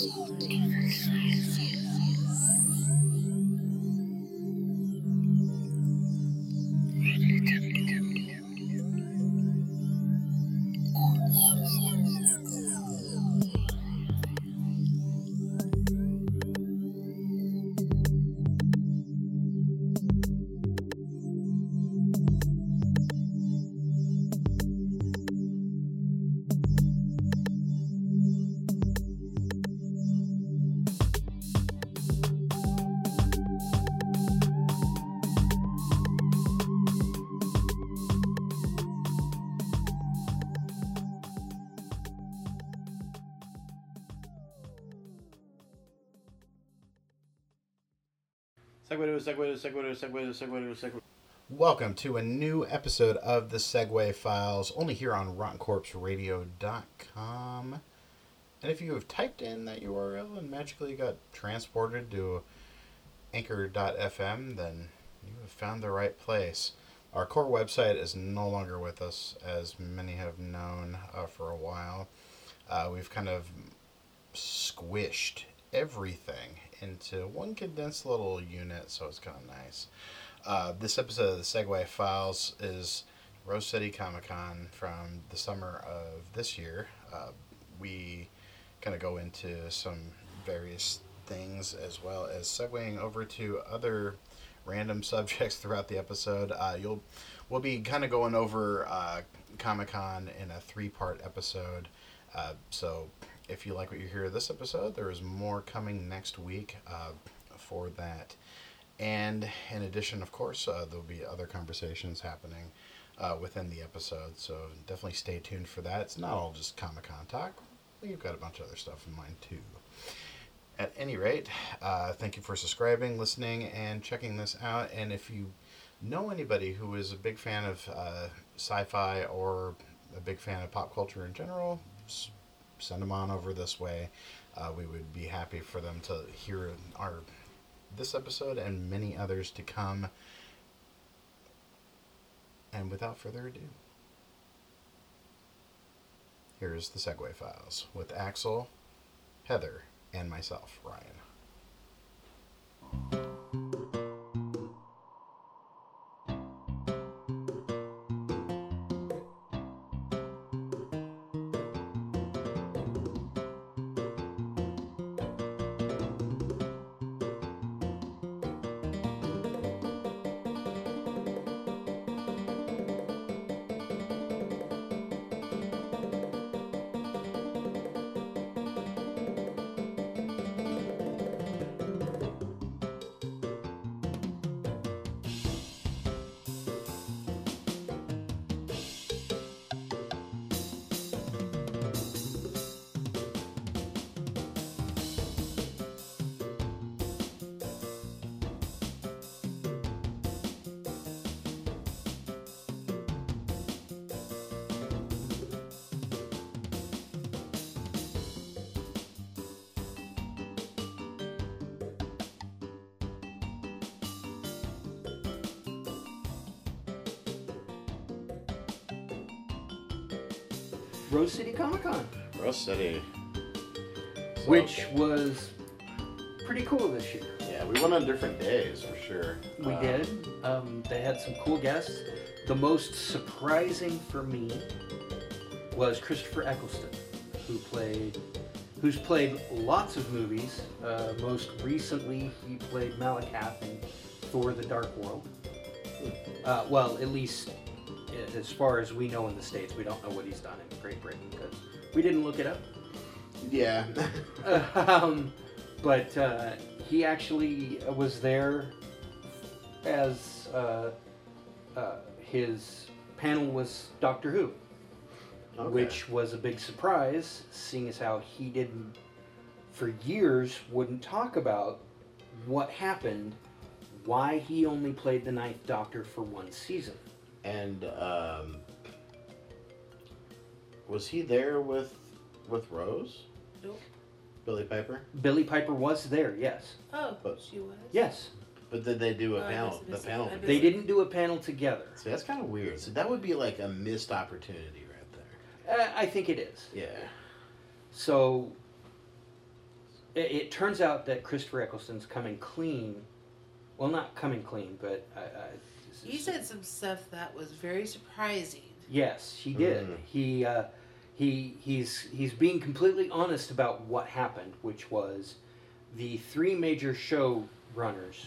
Segway to Welcome to a new episode of the Segway Files, only here on RottenCorpseRadio.com. And if you have typed in that URL and magically got transported to Anchor.fm, then you have found the right place. Our core website is no longer with us, as many have known uh, for a while. Uh, we've kind of squished everything into one condensed little unit, so it's kind of nice. Uh, this episode of the Segway Files is Rose City Comic Con from the summer of this year. Uh, we kind of go into some various things as well as segueing over to other random subjects throughout the episode. Uh, you'll we'll be kind of going over uh, Comic Con in a three part episode. Uh, so if you like what you hear this episode, there is more coming next week uh, for that. And in addition, of course, uh, there'll be other conversations happening uh, within the episode. So definitely stay tuned for that. It's not all just Comic Con talk. We've got a bunch of other stuff in mind too. At any rate, uh, thank you for subscribing, listening, and checking this out. And if you know anybody who is a big fan of uh, sci-fi or a big fan of pop culture in general, send them on over this way. Uh, we would be happy for them to hear our this episode and many others to come. And without further ado, here's the Segway Files with Axel, Heather, and myself, Ryan. Rose City Comic Con, Rose City. So, which was pretty cool this year. yeah, we went on different days for sure. We Uh, did. Um, they had some cool guests. The most surprising for me was Christopher Eccleston, who played, who's played lots of movies. Uh, most recently, he played Malekith in Thor: The Dark World. Uh, well, at least as far as we know in the states, we don't know what he's done in Great Britain because we didn't look it up. Yeah. um, but uh, he actually was there as uh, uh, his panel was Doctor Who, Okay. which was a big surprise, seeing as how he didn't, for years, wouldn't talk about what happened, why he only played the Ninth Doctor for one season. And um, was he there with with Rose? Nope. Billie Piper? Billie Piper was there, yes, Oh, But- she was. yes. But did they do a Oh, I panel? The missed it. panel. I They didn't do a panel together. See, that's kind of weird. So that would be like a missed opportunity right there. Uh, I think it is. Yeah. So it, it turns out that Christopher Eccleston's coming clean. Well, not coming clean, but I, I, He said some stuff that was very surprising. Yes, he did. Mm. He uh, he he's he's being completely honest about what happened, which was the three major show runners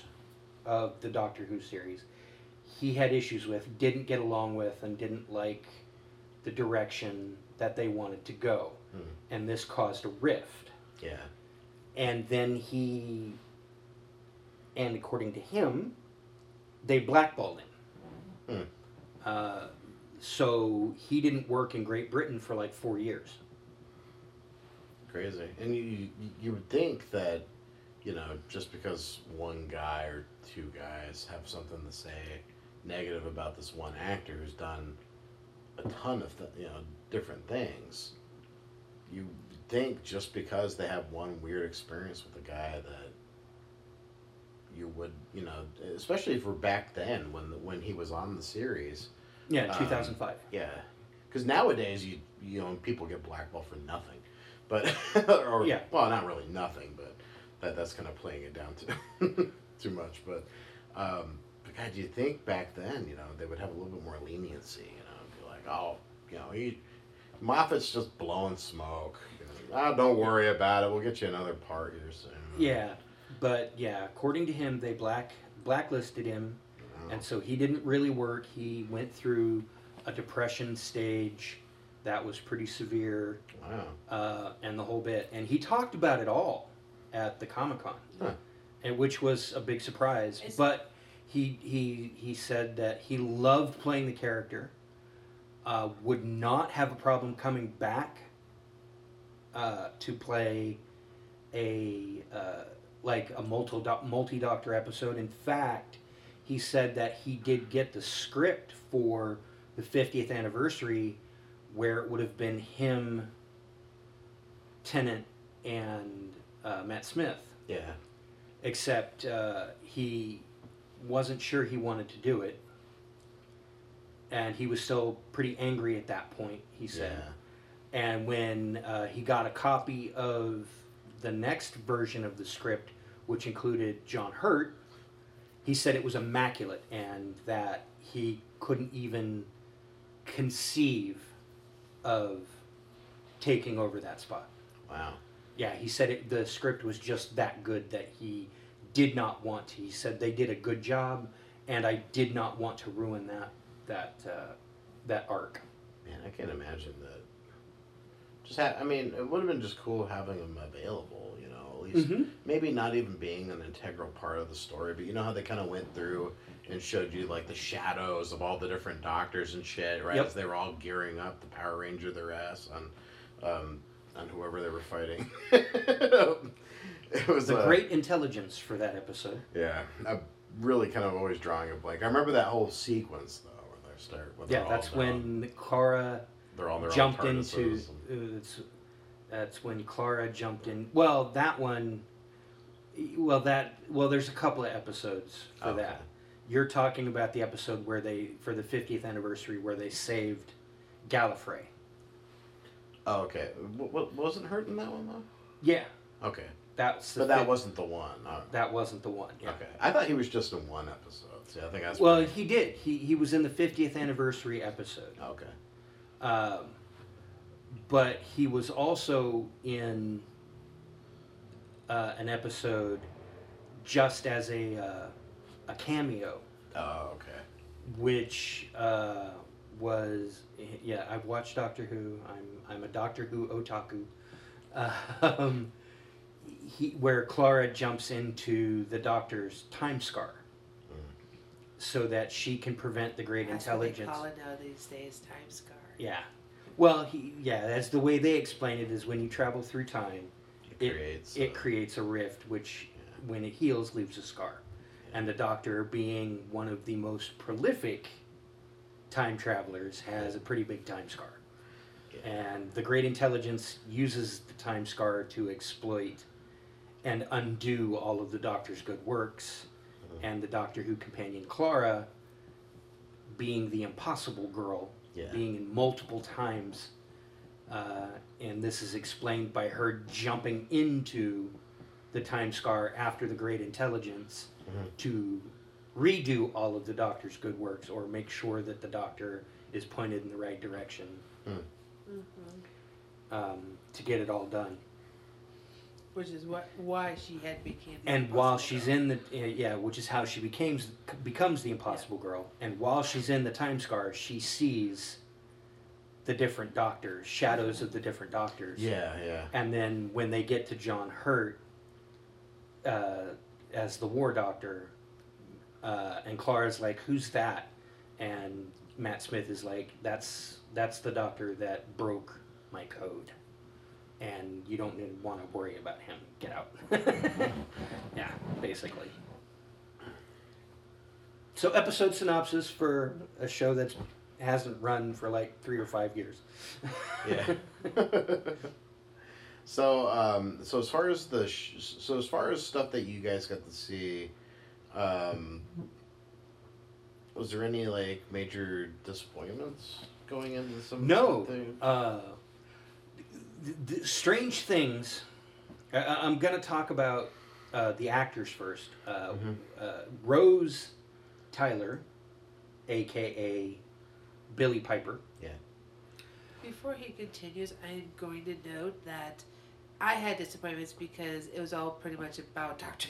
of the Doctor Who series. He had issues with, didn't get along with, and didn't like the direction that they wanted to go, Hmm. and this caused a rift. Yeah. And then he, and according to him, they blackballed him. Hmm. Uh, so he didn't work in Great Britain for like four years. Crazy. And you, you you would think that, you know, just because one guy or two guys have something to say negative about this one actor who's done a ton of th- you know different things, you think just because they have one weird experience with a guy that you would you know especially for back then when the, when he was on the series Yeah, Um, 2005. yeah, because nowadays you you know people get blackballed for nothing, but or Yeah. well not really nothing, but that that's kind of playing it down to too much. But um, but God, you think back then you know they would have a little bit more leniency, you know, be like oh you know he Moffat's just blowing smoke. You know, oh, don't worry about it. We'll get you another part here soon. Yeah, but yeah, according to him, they black blacklisted him, Oh, and so he didn't really work. He went through a depression stage that was pretty severe, wow. uh, and the whole bit. And he talked about it all at the Comic Con, Huh. and which was a big surprise. Is- but he he he said that he loved playing the character. Uh, would not have a problem coming back uh, to play a uh, like a multi multi doctor episode. In fact, he said that he did get the script for the 50th anniversary, where it would have been him, Tennant, and uh, Matt Smith. Yeah. Except uh, he wasn't sure he wanted to do it, and he was still pretty angry at that point. He said. Yeah. And when uh, he got a copy of the next version of the script, which included John Hurt, he said it was immaculate and that he couldn't even conceive of taking over that spot. Wow. Yeah, he said it, the script was just that good that he did not want to. He said they did a good job, and I did not want to ruin that that uh, that arc. Man, I can't imagine that. Just ha- I mean, it would have been just cool having him available. You know, at least Mhm. maybe not even being an integral part of the story, but you know how they kind of went through and showed you like the shadows of all the different doctors and shit, right? Yep. As they were all gearing up the Power Ranger their ass on, um, on whoever they were fighting. it was The uh, great intelligence for that episode. Yeah, I'm really kind of always drawing a blank. I remember that whole sequence though, where they start. When they're Yeah, that's down. when Clara they're all their own jumped into. TARDISes Uh, it's, that's when Clara jumped in. Well, that one. Well, that well, there's a couple of episodes for Okay. that. You're talking about the episode where they, for the 50th anniversary, where they saved Gallifrey. Oh, okay. W- w- wasn't hurt in that one though. Yeah, Okay, that's. But that wasn't the one. Oh, That wasn't the one. Yeah. Okay, I thought he was just in one episode. See, I think that's Well, pretty- he did. He he was in the 50th anniversary episode. okay. Um, but he was also in uh, an episode just as a uh, a cameo, Oh, okay. which uh, was yeah. I've watched Doctor Who. I'm I'm a Doctor Who otaku. Um, he, where Clara jumps into the Doctor's time scar. So that she can prevent the great That's what they intelligence. call it now these days, time scar. Yeah. Well, he, yeah, that's the way they explain it is when you travel through time, It It- creates. it uh, creates a rift, which, when it heals, leaves a scar. And the Doctor, being one of the most prolific time travelers, has a pretty big time scar. yeah. And the Great Intelligence uses the time scar to exploit and undo all of the Doctor's good works. Mhm. And the Doctor Who companion Clara, being the impossible girl, Yeah. being in multiple times, uh, and this is explained by her jumping into the Time Scar after the Great Intelligence Mhm. to redo all of the Doctor's good works or make sure that the Doctor is pointed in the right direction Mm-hmm. um, to get it all done. Which is what why she had became. the And while she's Girl. in the uh, yeah, which is how she becomes becomes the Impossible Girl. And while she's in the Time Scar, she sees the different Doctors, shadows of the different Doctors. Yeah, yeah. And then when they get to John Hurt uh, as the War Doctor, uh, and Clara's like, "Who's that?" And Matt Smith is like, "That's that's the Doctor that broke my code, and you don't want to worry about him. Get out." yeah, basically. So, episode synopsis for a show that hasn't run for like three or five years. Yeah. so, um, so as far as the, sh- so as far as stuff that you guys got to see, um, was there any like major disappointments going into some? No. Uh, th- th- strange things. I- I- I'm going to talk about uh, the actors first. Uh, Mhm. uh, Rose Tyler, aka Billie Piper. Yeah. Before he continues, I'm going to note that I had disappointments because it was all pretty much about Doctor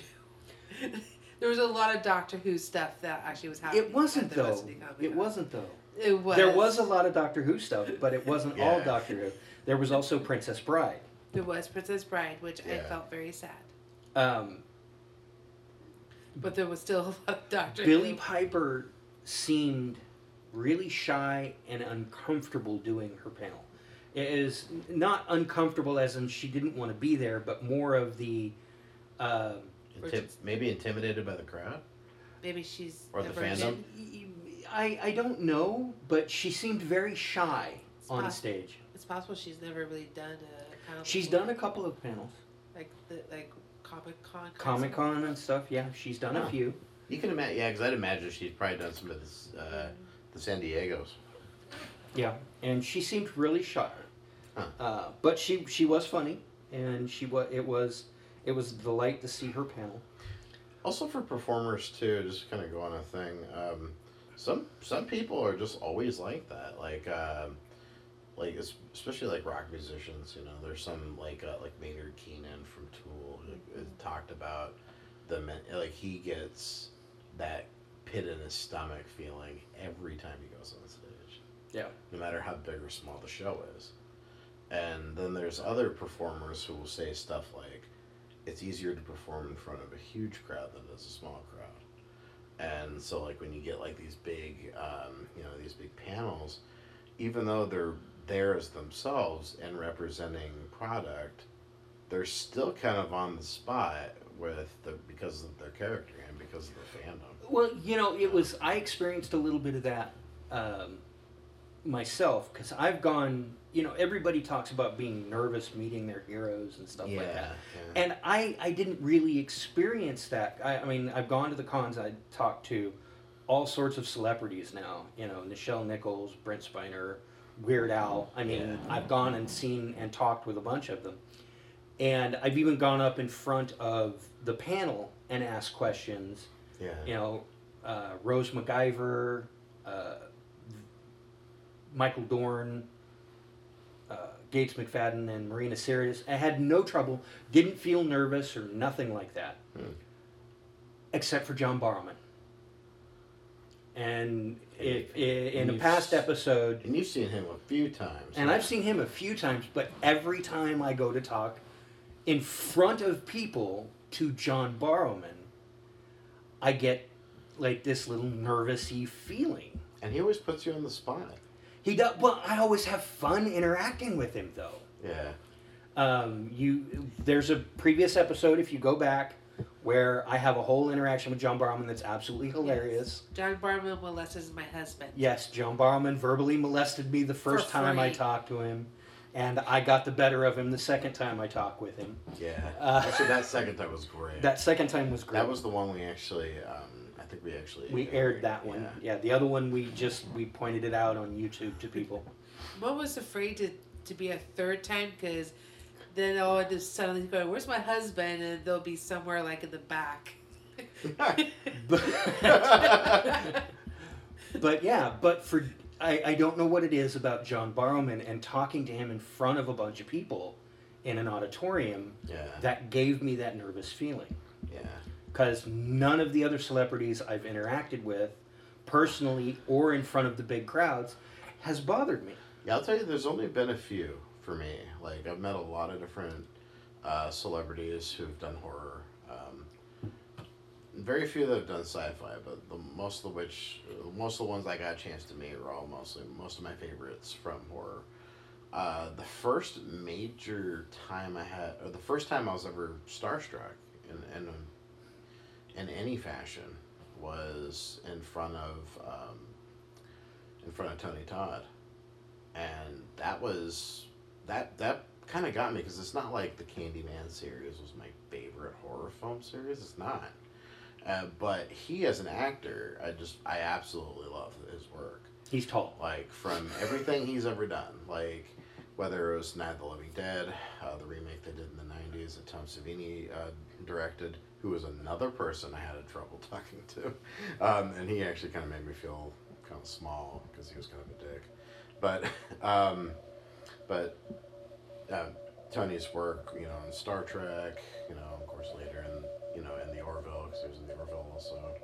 Who. there was a lot of Doctor Who stuff that actually was happening. It wasn't though. It wasn't though. It was. There was a lot of Doctor Who stuff, but it wasn't all Doctor Who. There was also Princess Bride. There was Princess Bride, which I felt very sad. Um, But there was still a lot of Doctor Billie Who. Piper seemed really shy and uncomfortable doing her panel. It is not uncomfortable as in she didn't want to be there, but more of the. Uh, Intim- maybe intimidated by the crowd. Maybe she's Or the never fandom? I, I don't know, but she seemed very shy on stage. It's possible she's never really done a panel. She's before. done a couple of panels, like the like Comic Con. Comic Con and stuff. Yeah, she's done a few. You can imagine, yeah, because I'd imagine she's probably done some of this, uh, the San Diego's. Yeah, and she seemed really shy, Huh. uh, but she she was funny, and she was it was it was a delight to see her panel. Also for performers too, just kind of go on a thing. Um, some some people are just always like that. Like um, like especially like rock musicians. You know, there's some like uh, like Maynard Keenan from Tool who talked about the men- like he gets that pit in his stomach feeling every time he goes on stage. Yeah. No matter how big or small the show is. And then there's other performers who will say stuff like, it's easier to perform in front of a huge crowd than it is a small crowd. And so, like, when you get like these big, um, you know, these big panels, even though they're there as themselves and representing product, they're still kind of on the spot with the because of their character and because of the fandom. Well, you know, it was I experienced a little bit of that um, myself because I've gone. You know, everybody talks about being nervous meeting their heroes and stuff like that. yeah. And I, I didn't really experience that. I, I mean, I've gone to the cons. I talked to all sorts of celebrities now. You know, Nichelle Nichols, Brent Spiner, Weird Al. I mean, Yeah. I've gone and seen and talked with a bunch of them. And I've even gone up in front of the panel and asked questions. yeah. You know, uh, Rose MacGyver, uh, Michael Dorn, uh, Gates McFadden, and Marina Sirtis. I had no trouble, didn't feel nervous or nothing like that, Hmm. except for John Barrowman. And if, in a past episode, And you've seen him a few times. and I've seen him a few times, but every time I go to talk in front of people to John Barrowman, I get like this little nervousy feeling. And he always puts you on the spot. He does. Well, I always have fun interacting with him, though. Yeah. Um, you there's a previous episode if you go back where I have a whole interaction with John Barrowman that's absolutely hilarious. John Barrowman molested my husband. Yes, John Barrowman verbally molested me the first time I talked to him, and I got the better of him the second time I talked with him. Yeah. Uh, actually, that second time was great. That second time was great. That was the one we actually. Um, I think we actually. we aired that one. Yeah. Yeah, the other one we just we pointed it out on YouTube to people. One was afraid to, to be a third time because then oh, I'll just suddenly go, "Where's my husband?" And they'll be somewhere like in the back. But, but yeah, but for I, I don't know what it is about John Barrowman and talking to him in front of a bunch of people in an auditorium yeah. that gave me that nervous feeling. yeah. Because none of the other celebrities I've interacted with, personally or in front of the big crowds, has bothered me. Yeah, I'll tell you, there's only been a few for me. Like, I've met a lot of different uh, celebrities who've done horror. Um, very few that have done sci-fi, but the most of which, most of the ones I got a chance to meet are all mostly most of my favorites from horror. Uh, the first major time I had, or the first time I was ever starstruck in in, in any fashion, was in front of um, in front of Tony Todd and that was that that kind of got me because it's not like the Candyman series was my favorite horror film series. It's not, uh, but he as an actor, I just I absolutely love his work. He's tall. Like from everything he's ever done, like whether it was Night of the Living Dead, uh, the remake they did in the '90s that Tom Savini uh, directed, who was another person I had a trouble talking to, um, and he actually kind of made me feel kind of small because he was kind of a dick. But um, but uh, Tony's work, you know, in Star Trek, you know, of course later in you know in the Orville because he was in the Orville also.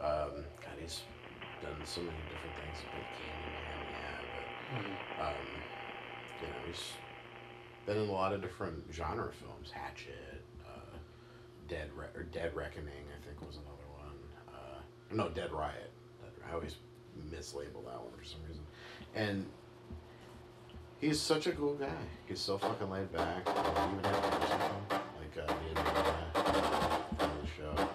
Um, God, he's done so many different things. Big Candyman, yeah, but um, you know, he's been in a lot of different genre films. Hatchet, uh, Dead Re- or Dead Reckoning, I think was another one. Uh, no, Dead Riot. I always mislabel that one for some reason. And he's such a cool guy. He's so fucking laid back. Even him, like uh, me and Mariah on the show.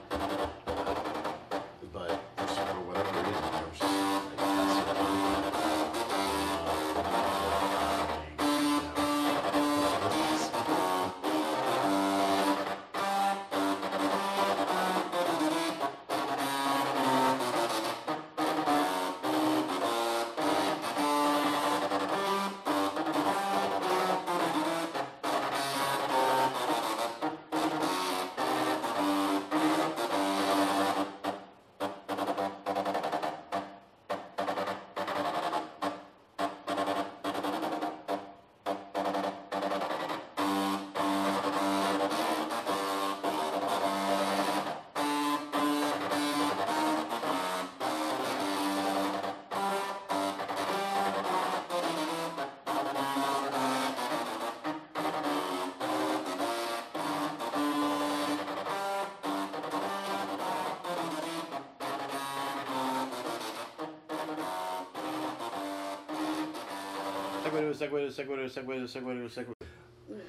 Segue to segue to segue to segue to segue to segue.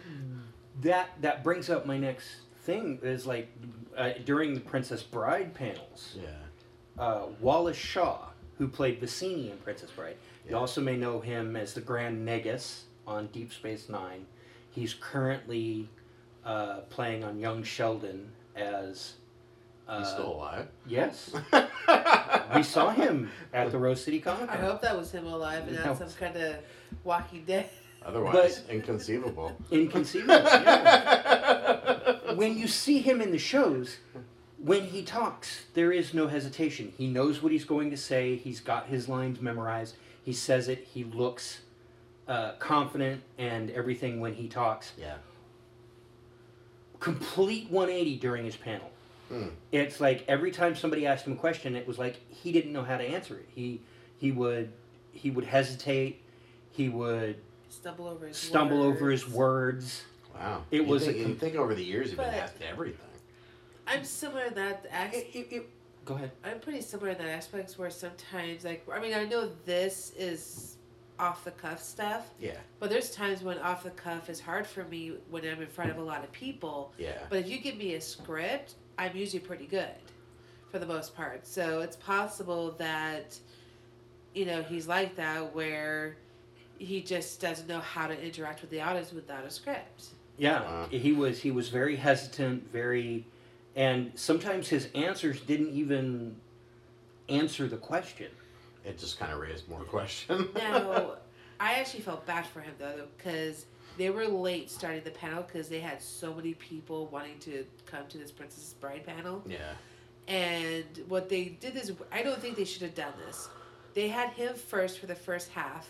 That that brings up my next thing is like uh, during the Princess Bride panels, Yeah. uh, Wallace Shawn, who played Vizzini in Princess Bride. You also may know him as the Grand Negus on Deep Space Nine. He's currently uh, playing on Young Sheldon as. Uh, He's still alive. Yes, we saw him at the Rose City Comic I hope that was him alive and No. not some kind of Walking Dead. Otherwise, inconceivable. Inconceivable. yeah. when you see him in the shows, when he talks, there is no hesitation. He knows what he's going to say. He's got his lines memorized. He says it. He looks uh, confident and everything when he talks. Yeah. Complete 180 during his panel. Hmm. It's like every time somebody asked him a question, it was like he didn't know how to answer it. He he would he would hesitate. He would Stumble over his stumble over his words. words. Wow. It you was Think, a you think over the years you've been asked everything. I'm similar in that act. It- it- it- go ahead. I'm pretty similar in that aspects where sometimes, like, I mean, I know this is off the cuff stuff, Yeah. but there's times when off the cuff is hard for me when I'm in front of a lot of people. Yeah. But if you give me a script, I'm usually pretty good for the most part. So it's possible that, you know, he's like that where he just doesn't know how to interact with the audience without a script. Yeah, Wow. he was he was very hesitant, very, and sometimes his answers didn't even answer the question. It just kind of raised more questions. no, I actually felt bad for him though, because they were late starting the panel because they had so many people wanting to come to this Princess Bride panel. Yeah. And what they did is, I don't think they should have done this. They had him first for the first half,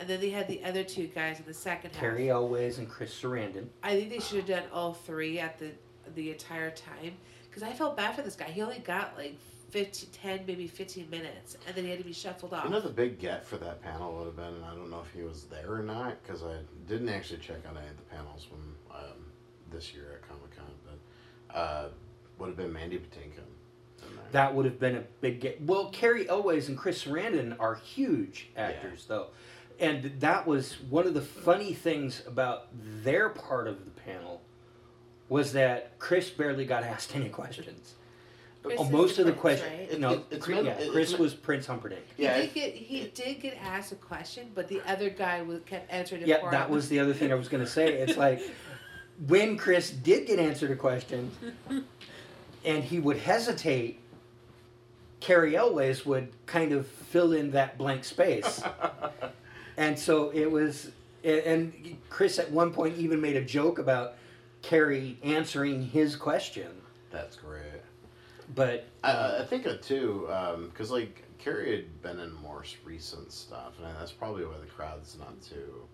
and then they had the other two guys in the second half. Cary Elwes and Chris Sarandon. I think they should have done all three at the the entire time because I felt bad for this guy. He only got like 15, 10, maybe 15 minutes, and then he had to be shuffled off. You know the big get for that panel would have been, and I don't know if he was there or not, because I didn't actually check on any of the panels when um, this year at Comic Con, but uh, would have been Mandy Patinkin. That would have been a big get. Well, Cary Elwes and Chris Sarandon are huge actors, though. And that was one of the funny things about their part of the panel was that Chris barely got asked any questions. Chris Oh, is most of the Prince, questions, right? No, it- it's Chris, meant- yeah, it's Chris meant- was Prince Humperdinck. Yeah, he did get he did get asked a question, but the other guy was kept answering it Yeah, for that him. was the other thing I was going to say. It's like when Chris did get answered a question and he would hesitate, Cary Elwes would kind of fill in that blank space. and so it was, and Chris at one point even made a joke about Cary answering his question. That's great. But I, I think it too, because like Cary had been in more recent stuff, and that's probably why the crowd's not too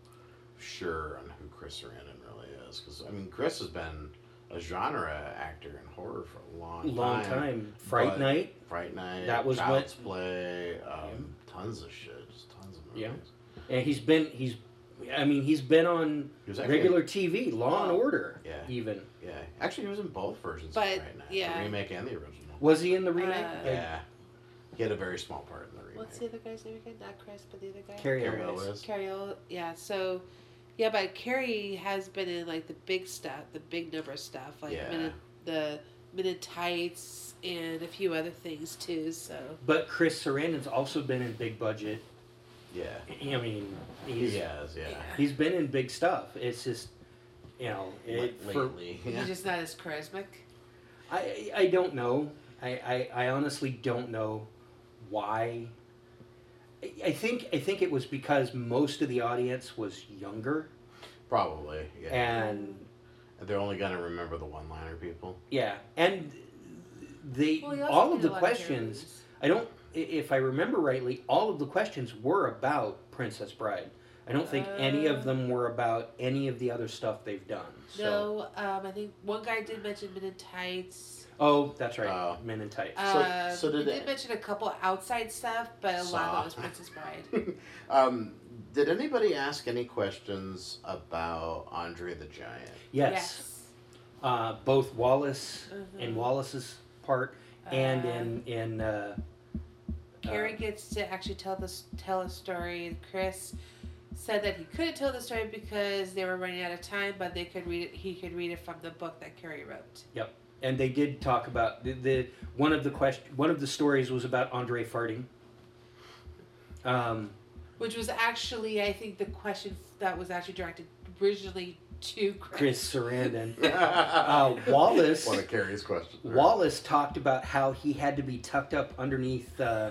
sure on who Chris Sarandon really is. Because I mean, Chris has been a genre actor in horror for a long, long time, Fright Night. Fright Night, That was Child's Play, um, tons of shit, just tons of movies. Yeah. And he's been, he's, I mean, he's been on He actually, regular TV, Law and Order, Yeah. even. yeah, actually, he was in both versions But, of Fright Night, yeah. the remake and the original. Was he in the remake? Uh, yeah, he had a very small part in the remake. What's the other guy's name again? Not Chris, but the other guy. Cary Cary Elwes. Cary. El- Yeah. So, yeah, but Cary has been in like the big stuff, the big number stuff, like Yeah. minute, the minute tights and a few other things too. So. But Chris Sarandon's also been in big budget. Yeah, I mean, he has, Yeah. he's been in big stuff. It's just, you know, it, Late- for, lately. He's just not as charismatic. I I don't know. I, I, I honestly don't know why. I, I think I think it was because most of the audience was younger, Probably. Yeah. and They're only gonna remember the one-liner people. yeah, and they Well, all of the questions. interviews. I don't, i- if I remember rightly, all of the questions were about Princess Bride. I don't think any Uh. of them were about any of the other stuff they've done. So. No, um, I think one guy did mention Men in Tights. Oh, that's right. Oh. Men in Tights. Uh, so did he it- did mention a couple outside stuff, but a lot of it was Princess Bride. um, did anybody ask any questions about Andre the Giant? yes. Uh, both Wallace Mhm. in Wallace's part and Uh, in in. Cary uh, gets to actually tell this tell a story. Chris said that he couldn't tell the story because they were running out of time, but they could read it. He could read it from the book that Cary wrote. Yep, and they did talk about the, the one of the question one of the stories was about Andre farting. Um, Which was actually, I think, the question that was actually directed originally to Chris. Chris Sarandon. Uh, Wallace. One of Cary's questions. Wallace talked about how he had to be tucked up underneath uh,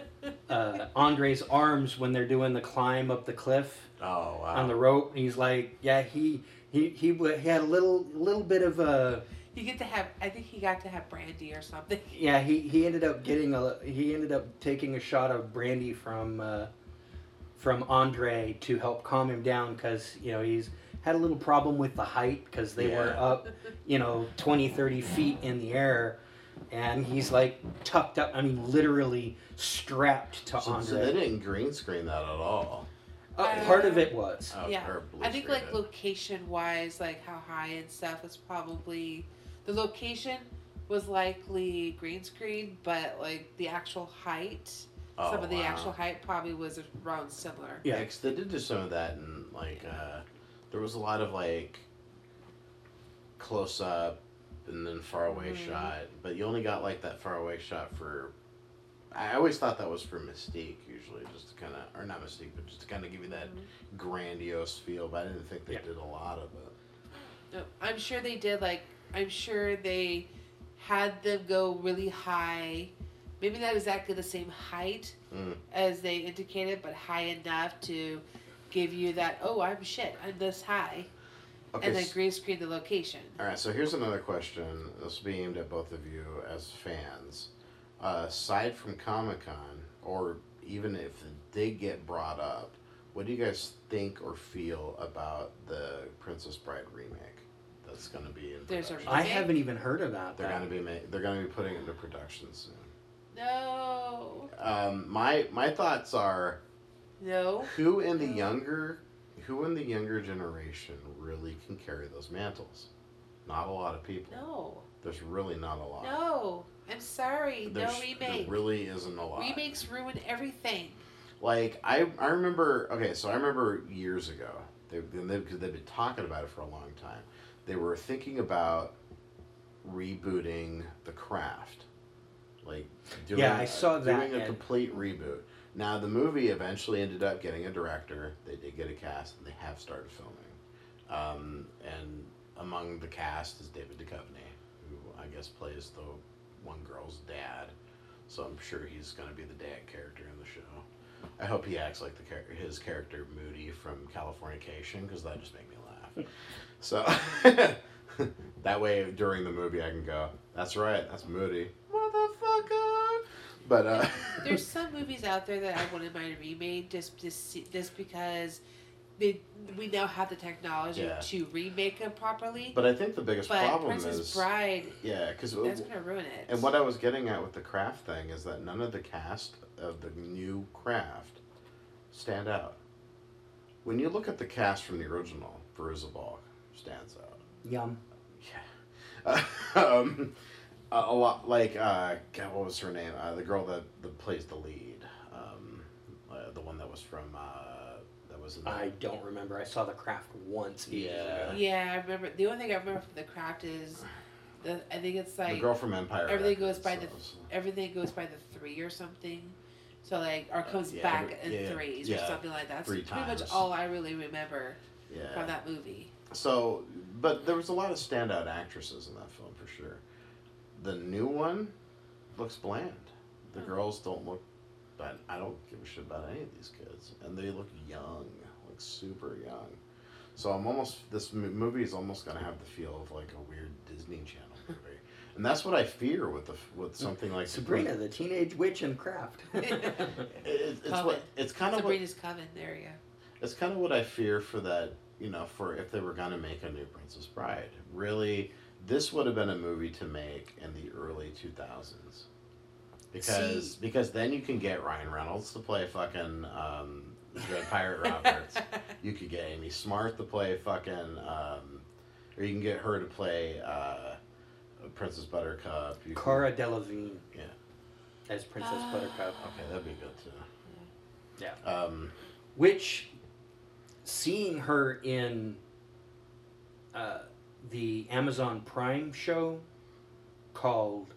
uh, Andre's arms when they're doing the climb up the cliff Oh wow. on the rope. He's like, yeah, he he he, he had a little little bit of a you get to have. I think he got to have brandy or something. yeah. He he ended up getting a he ended up taking a shot of brandy from uh, from Andre to help calm him down because you know he's had a little problem with the height because they were up you know 20 30 feet in the air and he's like tucked up i mean literally strapped to so, so they didn't green screen that at all. Uh, part of it was Oh, Yeah. I think like location wise, like how high and stuff is probably the location was likely green screen, but like the actual height, Oh, some of the wow. actual height probably was around similar. Yeah. Yeah, 'cause they did do some of that, and like uh, there was a lot of like close up and then far away Mhm. shot, but you only got like that far away shot for. I always thought that was for Mystique, usually, just to kind of, or not Mystique, but just to kind of give you that Mhm. grandiose feel. But I didn't think they Yeah. did a lot of it. No, I'm sure they did. Like I'm sure they had them go really high. Maybe not exactly the same height Mm. as they indicated, but high enough to give you that. Oh, I'm shit. I'm this high, Okay. and then s- green screen the location. all right. So here's another question. This will be aimed at both of you as fans. Uh, aside from Comic Con, or even if it did get brought up, what do you guys think or feel about the Princess Bride remake that's going to be in There's a production? I Okay. haven't even heard about that. They're going to be ma- they're going to be putting it into production soon. No, Um, my my thoughts are no. who in the younger who in the younger generation really can carry those mantles? Not a lot of people. No, There's really not a lot. no. I'm sorry. There's, no remake. There really isn't a lot. Remakes ruin everything. Like I, I remember. Okay, so I remember years ago. They because they, have been talking about it for a long time. They were thinking about rebooting The Craft, like doing, Yeah, I saw that, doing a complete reboot. Now the movie eventually ended up getting a director. They did get a cast, and they have started filming. Um, and among the cast is David Duchovny, who I guess plays the one girl's dad. So I'm sure he's going to be the dad character in the show. I hope he acts like the char- his character Moody from Californication because that just made me laugh. So that way during the movie I can go, that's right, that's Moody, motherfucker. But uh, There's some movies out there that I wouldn't mind remade just just just because they, we now have the technology Yeah. to remake them properly. but I think the biggest But problem Princess is Bride, yeah, because that's gonna ruin it. And what I was getting at with the craft thing is that none of the cast of the new craft stand out. When you look at the cast from the original, Fairuza Balk stands out. Yum. Yeah. um, a, a lot like uh, God, what was her name? Uh, the girl that, that plays the lead, um, uh, the one that was from uh, that was in the, I don't remember. I saw The Craft once. Yeah. ago. yeah, I remember. The only thing I remember from the craft is, the I think it's like the girl from Empire. everything Records, goes by the so- so- everything goes by the three or something. So like, or comes yeah, back every- in yeah, threes or something like that. That's three pretty times. much all I really remember yeah. from that movie. So, but there was a lot of standout actresses in that film for sure. The new one looks bland. The Oh. girls don't look, but I don't give a shit about any of these kids, and they look young, like super young. So I'm almost this movie is almost gonna have the feel of like a weird Disney Channel movie, and that's what I fear with the with something like Sabrina, the Teenage Witch and Craft. It, it's Coven. what it's kind of what Sabrina's Coven. There you go. it's kind of what I fear for that, you know, for if they were going to make a new Princess Bride. Really, this would have been a movie to make in the early 2000s. Because See- because then you can get Ryan Reynolds to play fucking um, Dread Pirate Roberts. you could get Amy Smart to play fucking, um, or you can get her to play uh, Princess Buttercup. You can- Cara Delevingne. Yeah. As Princess Ah. Buttercup. Okay, that'd be good too. Yeah. Um, Which, seeing her in uh, the Amazon Prime show called,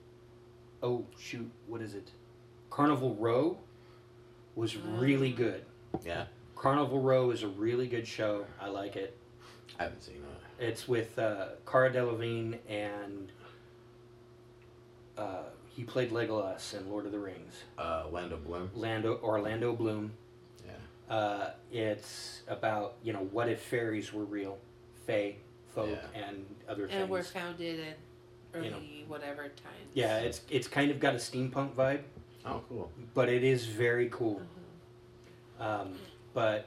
oh shoot, what is it? Carnival Row was really good. yeah, Carnival Row is a really good show. I like it. I haven't seen it. It's with uh, Cara Delevingne and uh, he played Legolas in Lord of the Rings. Uh, Land of Bloom. Lando Orlando Bloom. Yeah. Uh, it's about you know what if fairies were real, fae, folk, Yeah. and other things. and were founded in early You know. whatever times. Yeah, it's it's kind of got a steampunk vibe, Oh, cool. but it is very cool. Um, but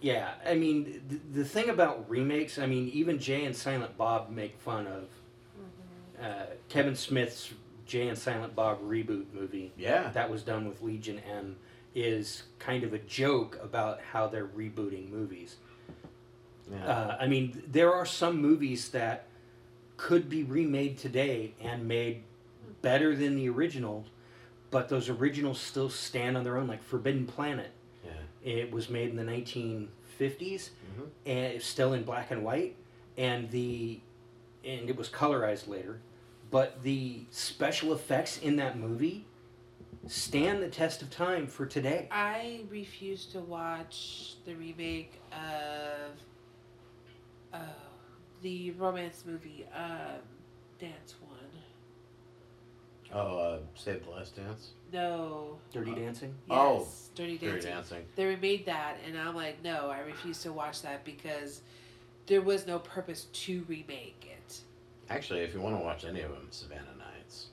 yeah, I mean the, the thing about remakes, I mean even Jay and Silent Bob make fun of uh, Kevin Smith's Jay and Silent Bob reboot movie. Yeah. that was done with Legion M is kind of a joke about how they're rebooting movies. Yeah. Uh, I mean, there are some movies that could be remade today and made better than the original, but those originals still stand on their own. Like Forbidden Planet, yeah. it was made in the 1950s Mhm. and it's still in black and white, and the and it was colorized later, but the special effects in that movie stand the test of time for today. I refuse to watch the remake of uh, the romance movie um, Dance One. Oh, uh, Save the Last Dance. No. Dirty Uh, Dancing. Yes, Oh, Dirty Dirty Dancing. Dancing. They remade that, and I'm like, no, I refuse to watch that because there was no purpose to remake it. Actually, if you want to watch any of them, Havana Nights.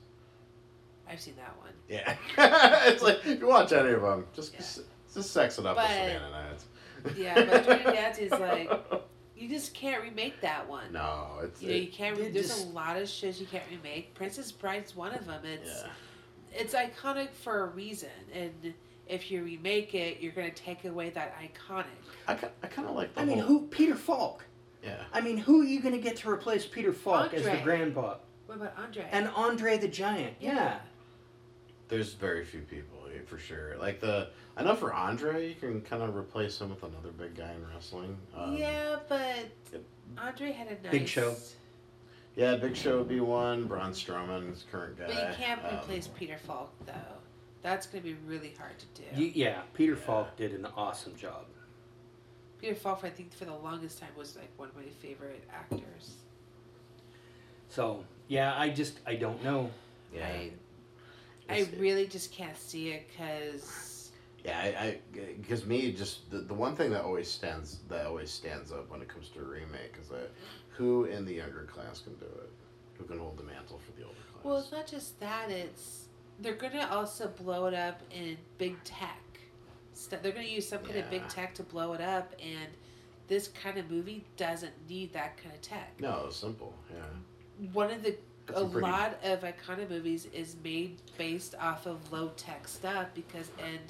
I've seen that one. Yeah, it's like if you watch any of them, just Yeah. just sex it up with Havana Nights. Yeah, but Dirty Dancing is like, you just can't remake that one. No, it's You know, you can't. They Re- there's just- a lot of shows you can't remake. Princess Bride's one of them. It's yeah. it's iconic for a reason, and if you remake it, you're gonna take away that iconic. I, I kind of like the I mean, who? Peter Falk. Yeah, I mean, who are you going to get to replace Peter Falk as the grandpa? What about Andre? And Andre the Giant. Yeah. there's very few people for sure. Like the I know for Andre, you can kind of replace him with another big guy in wrestling. Um, yeah, but Andre had a nice Big Show. Yeah, Big Show would be one. Braun Strowman is current guy. But you can't Um, replace Peter Falk though. That's gonna be really hard to do. Y- yeah, Peter Yeah. Falk did an awesome job. Peter Falk, I think, for the longest time was like one of my favorite actors. So, yeah, I just, I don't know. Yeah, I, I really just can't see it because Yeah, I, because me just the, the one thing that always stands that always stands up when it comes to a remake is that who in the younger class can do it, who can hold the mantle for the older class. well, it's not just that. It's they're gonna also blow it up in big tech. Stuff. They're gonna use some kind of big tech to blow it up, and this kind of movie doesn't need that kind of tech. no, it's simple. Yeah, One of the That's a a pretty- lot of iconic movies is made based off of low tech stuff because and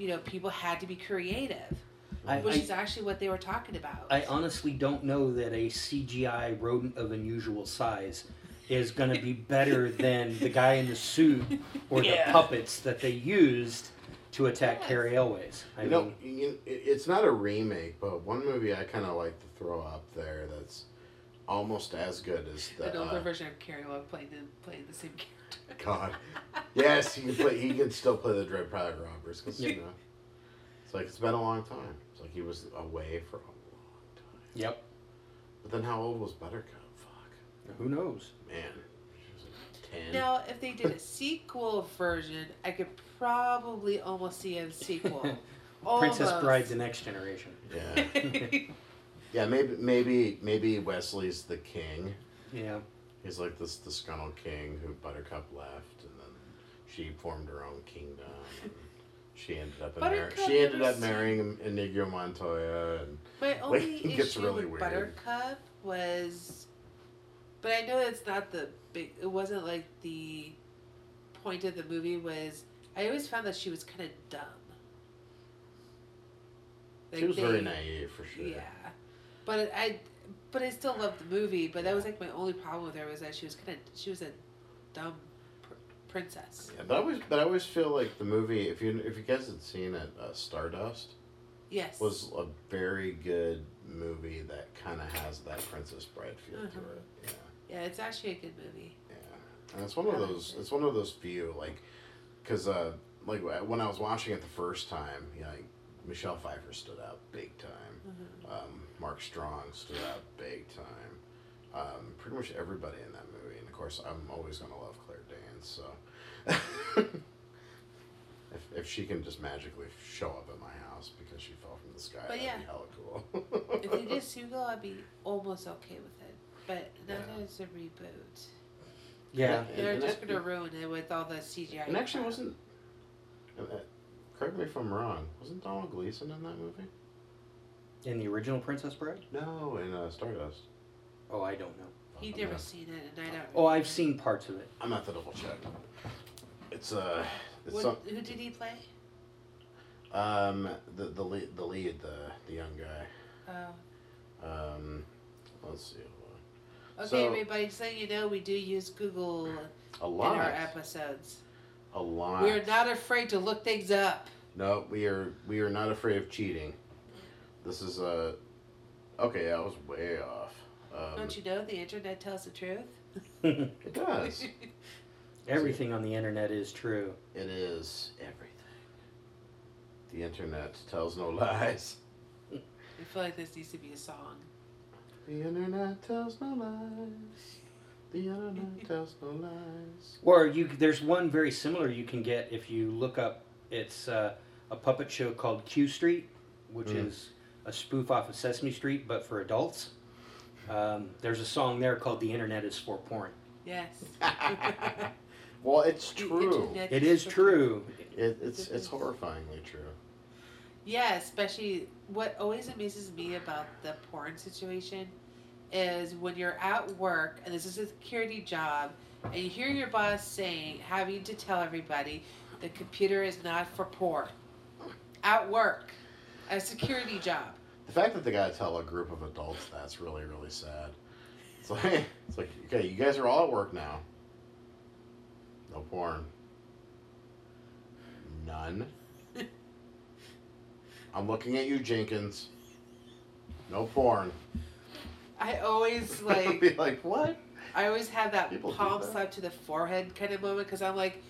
you know people had to be creative, I, which I, is actually what they were talking about. I honestly don't know that a CGI rodent of unusual size is going to be better than the guy in the suit or Yeah. the puppets that they used to attack Yes. Cary Elwes. I you mean, know, you, it's not a remake, but one movie I kind of like to throw up there that's almost as good as the. An older uh, version of Cary Elwes playing the playing the same character. God, yes, he can play. He can still play the Dread Pirate Roberts because you know, it's like it's been a long time. It's like he was away for a long time. yep. But then how old was Buttercup? Fuck, Who knows? man, she was like ten. Now, if they did a sequel version, I could probably almost see a sequel. Princess Almost. Bride: The Next Generation. Yeah, yeah, maybe, maybe, maybe Westley's the king. Yeah. He's like this disgruntled king who Buttercup left, and then she formed her own kingdom. And she ended up in mar- she ended up marrying Inigo Montoya, and My only gets issue really with weird. Buttercup was, but I know it's not the big. It wasn't like the point of the movie was. I always found that she was kind of dumb. she was very naive for sure. Yeah, but I, but I still loved the movie. But that was like my only problem with her was that she was kind of she was a dumb pr- princess. Yeah, but I always, but I always feel like the movie. If you if you guys had seen it, uh, Stardust Yes. was a very good movie that kind of has that Princess Bride feel to Uh-huh. it. Yeah. Yeah, it's actually a good movie. Yeah, and it's one of those. It's one of those few like, cause uh, like when I was watching it the first time, you know, like, Michelle Pfeiffer stood out big time. Mhm. Um, Mark Strong stood out big time. Um, pretty much everybody in that movie, and of course, I'm always gonna love Claire Danes. So, if if she can just magically show up at my house because she fell from the sky, But that'd yeah. be hella cool. if they did a sequel, I'd be almost okay with it. But not Yeah. that it's a reboot. Yeah. They're and just gonna ruin it with all the CGI. And actually, wasn't. Correct me if I'm wrong. Wasn't Domhnall Gleeson in that movie? In the original Princess Bride? No, in uh, Stardust. Oh, I don't know. He I'm never gonna- seen it, and I don't. Oh, I've seen parts of it. I'm gonna have to double check. It's uh, it's What, some, who did he play? um the the lead the lead the the young guy. Oh. Um, let's see. Okay, So- everybody, so you know, we do use Google A lot in lot. our episodes. A lot. We're not afraid to look things up. No, we are we are not afraid of cheating. This is a okay. I was way off. Um, Don't you know the internet tells the truth? It does. Everything on the internet is true. it is everything. The internet tells no lies. I feel like this needs to be a song. The internet tells no lies. The internet tells no lies. Or you, there's one very similar you can get if you look up. It's uh, a puppet show called Q Street, which Mm. is a spoof off of Sesame Street, but for adults. Um, there's a song there called "The Internet Is for Porn." Yes. well, it's true. It is true. It, it's it's horrifyingly true. Yeah, especially what always amazes me about the porn situation is when you're at work and this is a security job and you hear your boss saying, having to tell everybody the computer is not for porn. At work, a security job. The fact that they gotta tell a group of adults that's really really sad. It's like it's like okay, you guys are all at work now. No porn. None. I'm looking at you, Jenkins. No porn. I always like, be like, what? I always have that People palm that. slap to the forehead kind of moment because I'm like,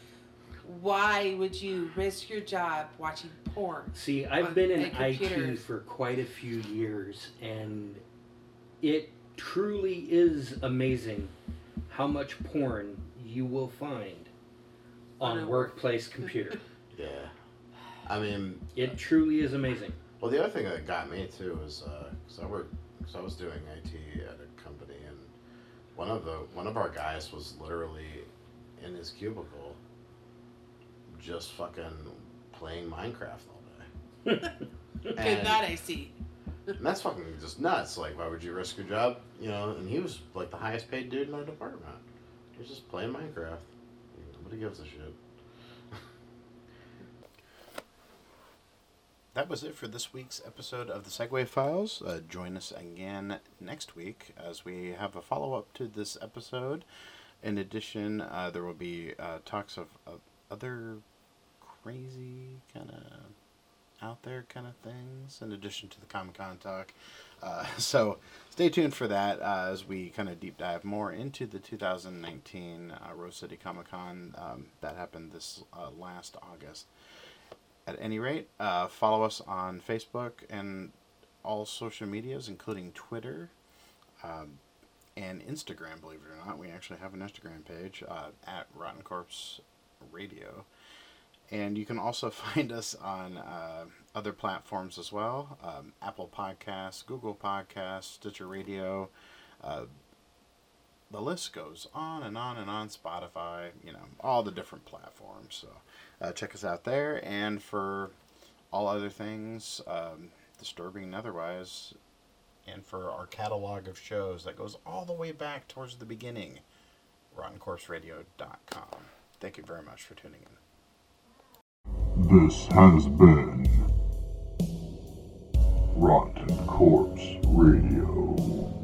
why would you risk your job watching porn? See, I've been in a IT for quite a few years, and it truly is amazing how much porn you will find On on a a workplace computer. Yeah. I mean, It truly is amazing. well, the other thing that got me too was because uh, I worked, because I was doing IT at a company, and one of the one of our guys was literally in his cubicle, just fucking playing Minecraft all day. And- that I see. And that's fucking just nuts. Like, why would you risk your job? You know, and he was like the highest paid dude in our department. He was just playing Minecraft. Nobody gives a shit. That was it for this week's episode of the Segway Files. Uh, join us again next week as we have a follow up to this episode. In addition, uh, there will be uh, talks of, other crazy kind of out there kind of things in addition to the Comic Con talk. Uh, so stay tuned for that uh, as we kind of deep dive more into the 2019 uh, Rose City Comic Con um, that happened this last August. At any rate, uh, follow us on Facebook and all social medias, including Twitter um, and Instagram. Believe it or not, we actually have an Instagram page uh, at Rotten Corpse Radio. And you can also find us on uh, other platforms as well um, Apple Podcasts, Google Podcasts, Stitcher Radio. Uh, the list goes on and on and on. Spotify, you know, all the different platforms. So uh, check us out there. And for all other things, um, disturbing and otherwise, and for our catalog of shows that goes all the way back towards the beginning, RottenCorpseRadio.com. Thank you very much for tuning in. This has been Rotten Corpse Radio.